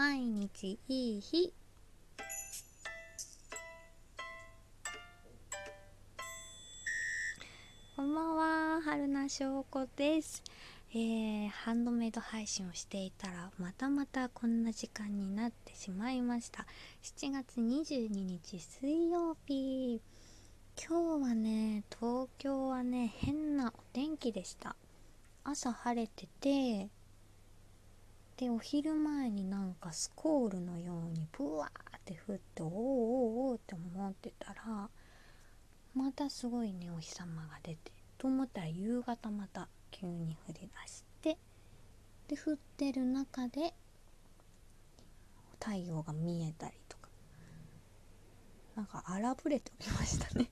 毎日いい日。こんばんは春名翔子です、えー、ハンドメイド配信をしていたらまたまたこんな時間になってしまいました。7月22日水曜日。今日はね東京はね変なお天気でした。朝晴れててでお昼前になんかスコールのようにブワーって降っておーおーおーって思ってたらまたすごいねお日様が出てと思ったら夕方また急に降り出してで降ってる中で太陽が見えたりとかなんか荒ぶれておりましたね。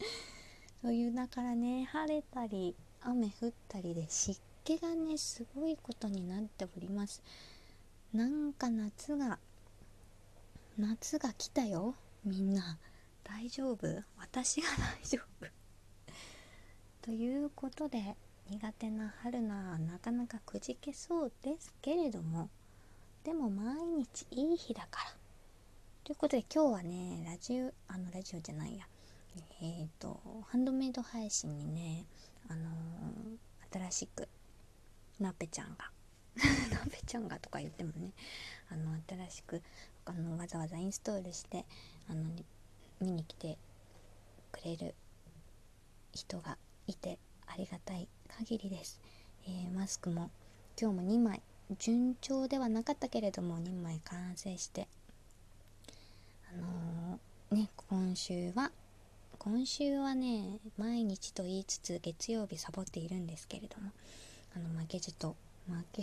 そういうだからね晴れたり雨降ったりで湿気がねすごいことになっております。なんか夏が夏が来たよ。みんな。大丈夫？私が 大丈夫？ということで苦手な春菜はなかなかくじけそうですけれどもでも毎日いい日だから。ということで今日はねラジオあのラジオじゃないや。えっ、ー、とハンドメイド配信にねあのー、新しくなっぺちゃんが。なっぺちゃんがとか言ってもねあの新しくあのわざわざインストールしてあの見に来てくれる人がいてありがたい限りです、えー、マスクも今日も2枚順調ではなかったけれども2枚完成してあのー、ね今週は今週はね毎日と言いつつ月曜日サボっているんですけれどもあの負けじと負け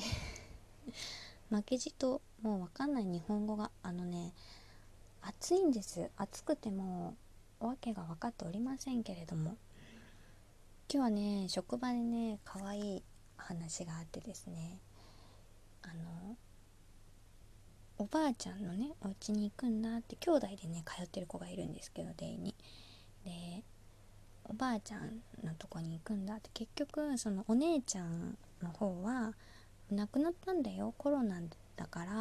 負けじともうわかんない日本語があのね暑いんです。暑くてもわけが分かっておりませんけれども。今日はね職場でね可愛い話があってですね。あのおばあちゃんのねお家に行くんだって兄弟でね通ってる子がいるんですけどデイに。でばあちゃんのとこに行くんだって結局そのお姉ちゃんの方は亡くなったんだよ。コロナだから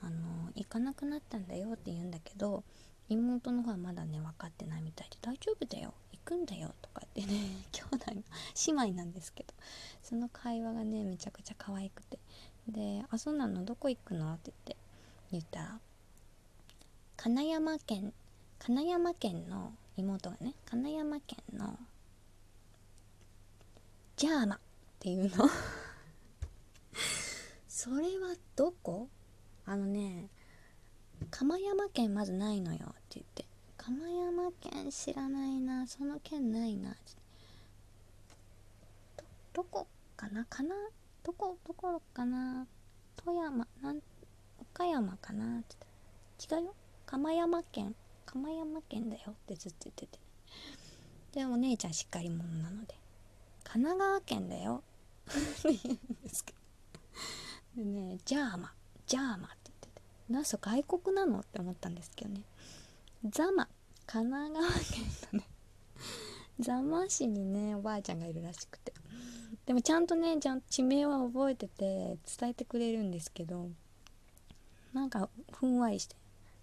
あの行かなくなったんだよって言うんだけど妹の方はまだね分かってないみたいで大丈夫だよ。行くんだよとかってね 兄弟の姉妹なんですけどその会話がねめちゃくちゃ可愛くて。で「あそうなの？どこ行くの?」って言って言ったら金山県金山県の妹がね金山県のジャーマっていうの。それはどこ？あのね釜山県まずないのよって言って。釜山県知らないなその県ないなって。どどこかな？かな？どこ？どこかな？富山？なん岡山かなって。違うよ。釜山県。釜山県だよってずっと言ってて。でお姉ちゃんしっかり者なので神奈川県だよって言うんですけど。でねジャーマ。ジャーマって言っててなそ外国なの？って思ったんですけどねザマ神奈川県のね座間市にねおばあちゃんがいるらしくてでもちゃんとねちゃん地名は覚えてて伝えてくれるんですけどなんかふんわりして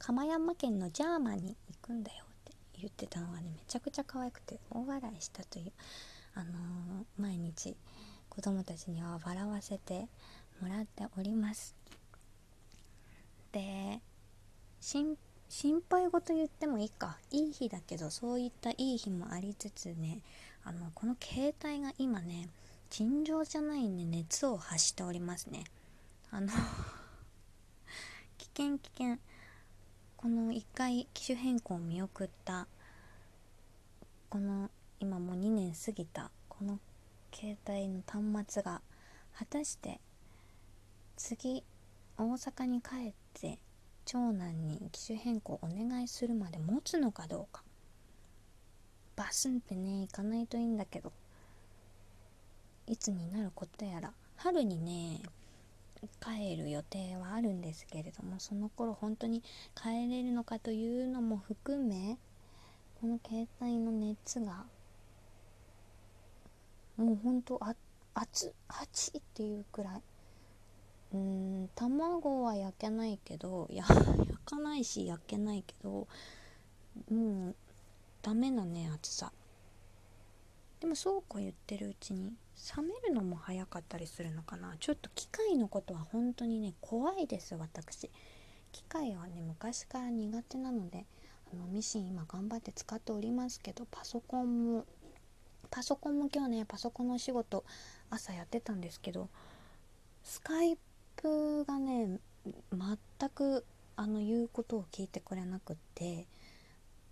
釜山県のジャーマンに行くんだよって言ってたのがねめちゃくちゃ可愛くて大笑いしたというあのー、毎日子供たちには笑わせてもらっております。で心配事言ってもいいか。いい日だけどそういったいい日もありつつねあのこの携帯が今ね尋常じゃないね熱を発しておりますね。あの 危険危険。この1回機種変更を見送ったこの今もう2年過ぎたこの携帯の端末が果たして次大阪に帰って長男に機種変更お願いするまで持つのかどうか。バスンってね行かないといいんだけどいつになることやら春にね帰る予定はあるんですけれどもその頃本当に帰れるのかというのも含めこの携帯の熱がもう本当あ熱熱っていうくらい。うーん卵は焼けないけどや焼かないし焼けないけどもうダメなね暑さ。でもそうこう言ってるうちに冷めるのも早かったりするのかな？ちょっと機械のことは本当にね怖いです私。機械はね昔から苦手なのであのミシン今頑張って使っておりますけどパソコンもパソコンも今日ねパソコンのお仕事朝やってたんですけどスカイプがね全くあの言うことを聞いてくれなくって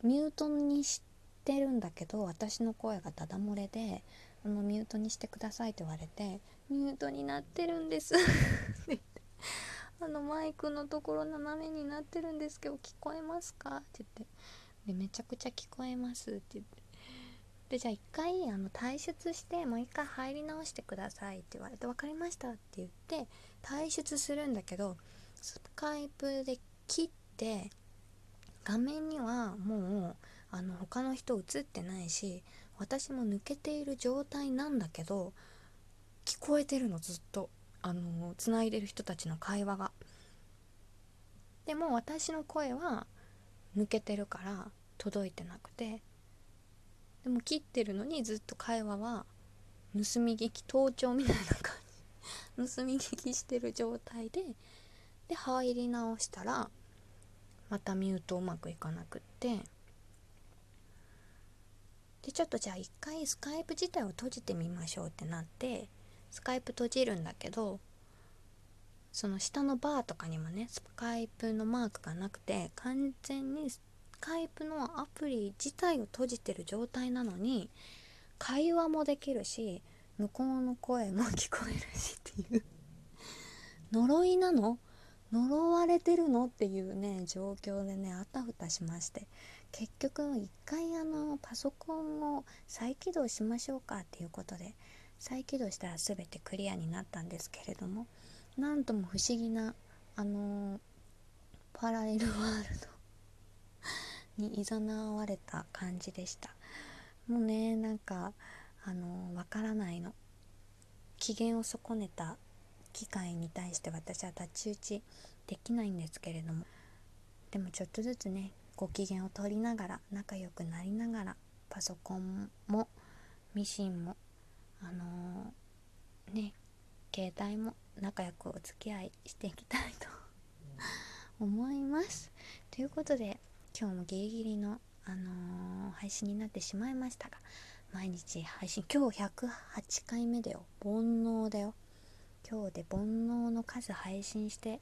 ミュートにしてるんだけど私の声がダダ漏れであのミュートにしてくださいって言われてミュートになってるんですあのマイクのところ斜めになってるんですけど聞こえますか？って言ってでめちゃくちゃ聞こえますって言ってでじゃあ一回あの退出してもう一回入り直してくださいって言われて分かりましたって言って退出するんだけどスカイプで切って画面にはもうあの他の人映ってないし私も抜けている状態なんだけど聞こえてるのずっと。あの繋いでる人たちの会話が。でも私の声は抜けてるから届いてなくて。でも切ってるのにずっと会話は盗み聞き盗聴みたいな感じ。盗み聞きしてる状態でで入り直したらまたミュートうまくいかなくって。でちょっとじゃあ一回スカイプ自体を閉じてみましょうってなってスカイプ閉じるんだけどその下のバーとかにもねスカイプのマークがなくて完全にスカイプのアプリ自体を閉じてる状態なのに会話もできるし向こうの声も聞こえるしっていう。呪いなの？呪われてるの？っていうね状況でねあたふたしまして。結局一回あのパソコンを再起動しましょうかっていうことで再起動したら全てクリアになったんですけれどもなんとも不思議なあの、パラレルワールド にいざなわれた感じでした。もうねなんかあの、わからないの。機嫌を損ねた機械に対して私は太刀打ちできないんですけれども。でもちょっとずつねご機嫌を取りながら仲良くなりながらパソコンもミシンもあのー、ね携帯も仲良くお付き合いしていきたいと思います。ということで今日もギリギリの、あのー、配信になってしまいましたが毎日配信今日108回目だよ。煩悩だよ。今日で煩悩の数配信して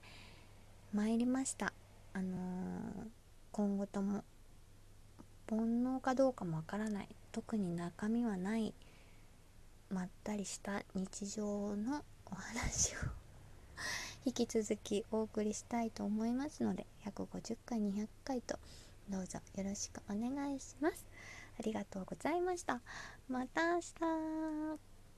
まいりました。あのー、今後とも煩悩かどうかもわからない。特に中身はない。まったりした日常のお話を。引き続きお送りしたいと思いますので150回200回とどうぞよろしくお願いします。ありがとうございました。また明日。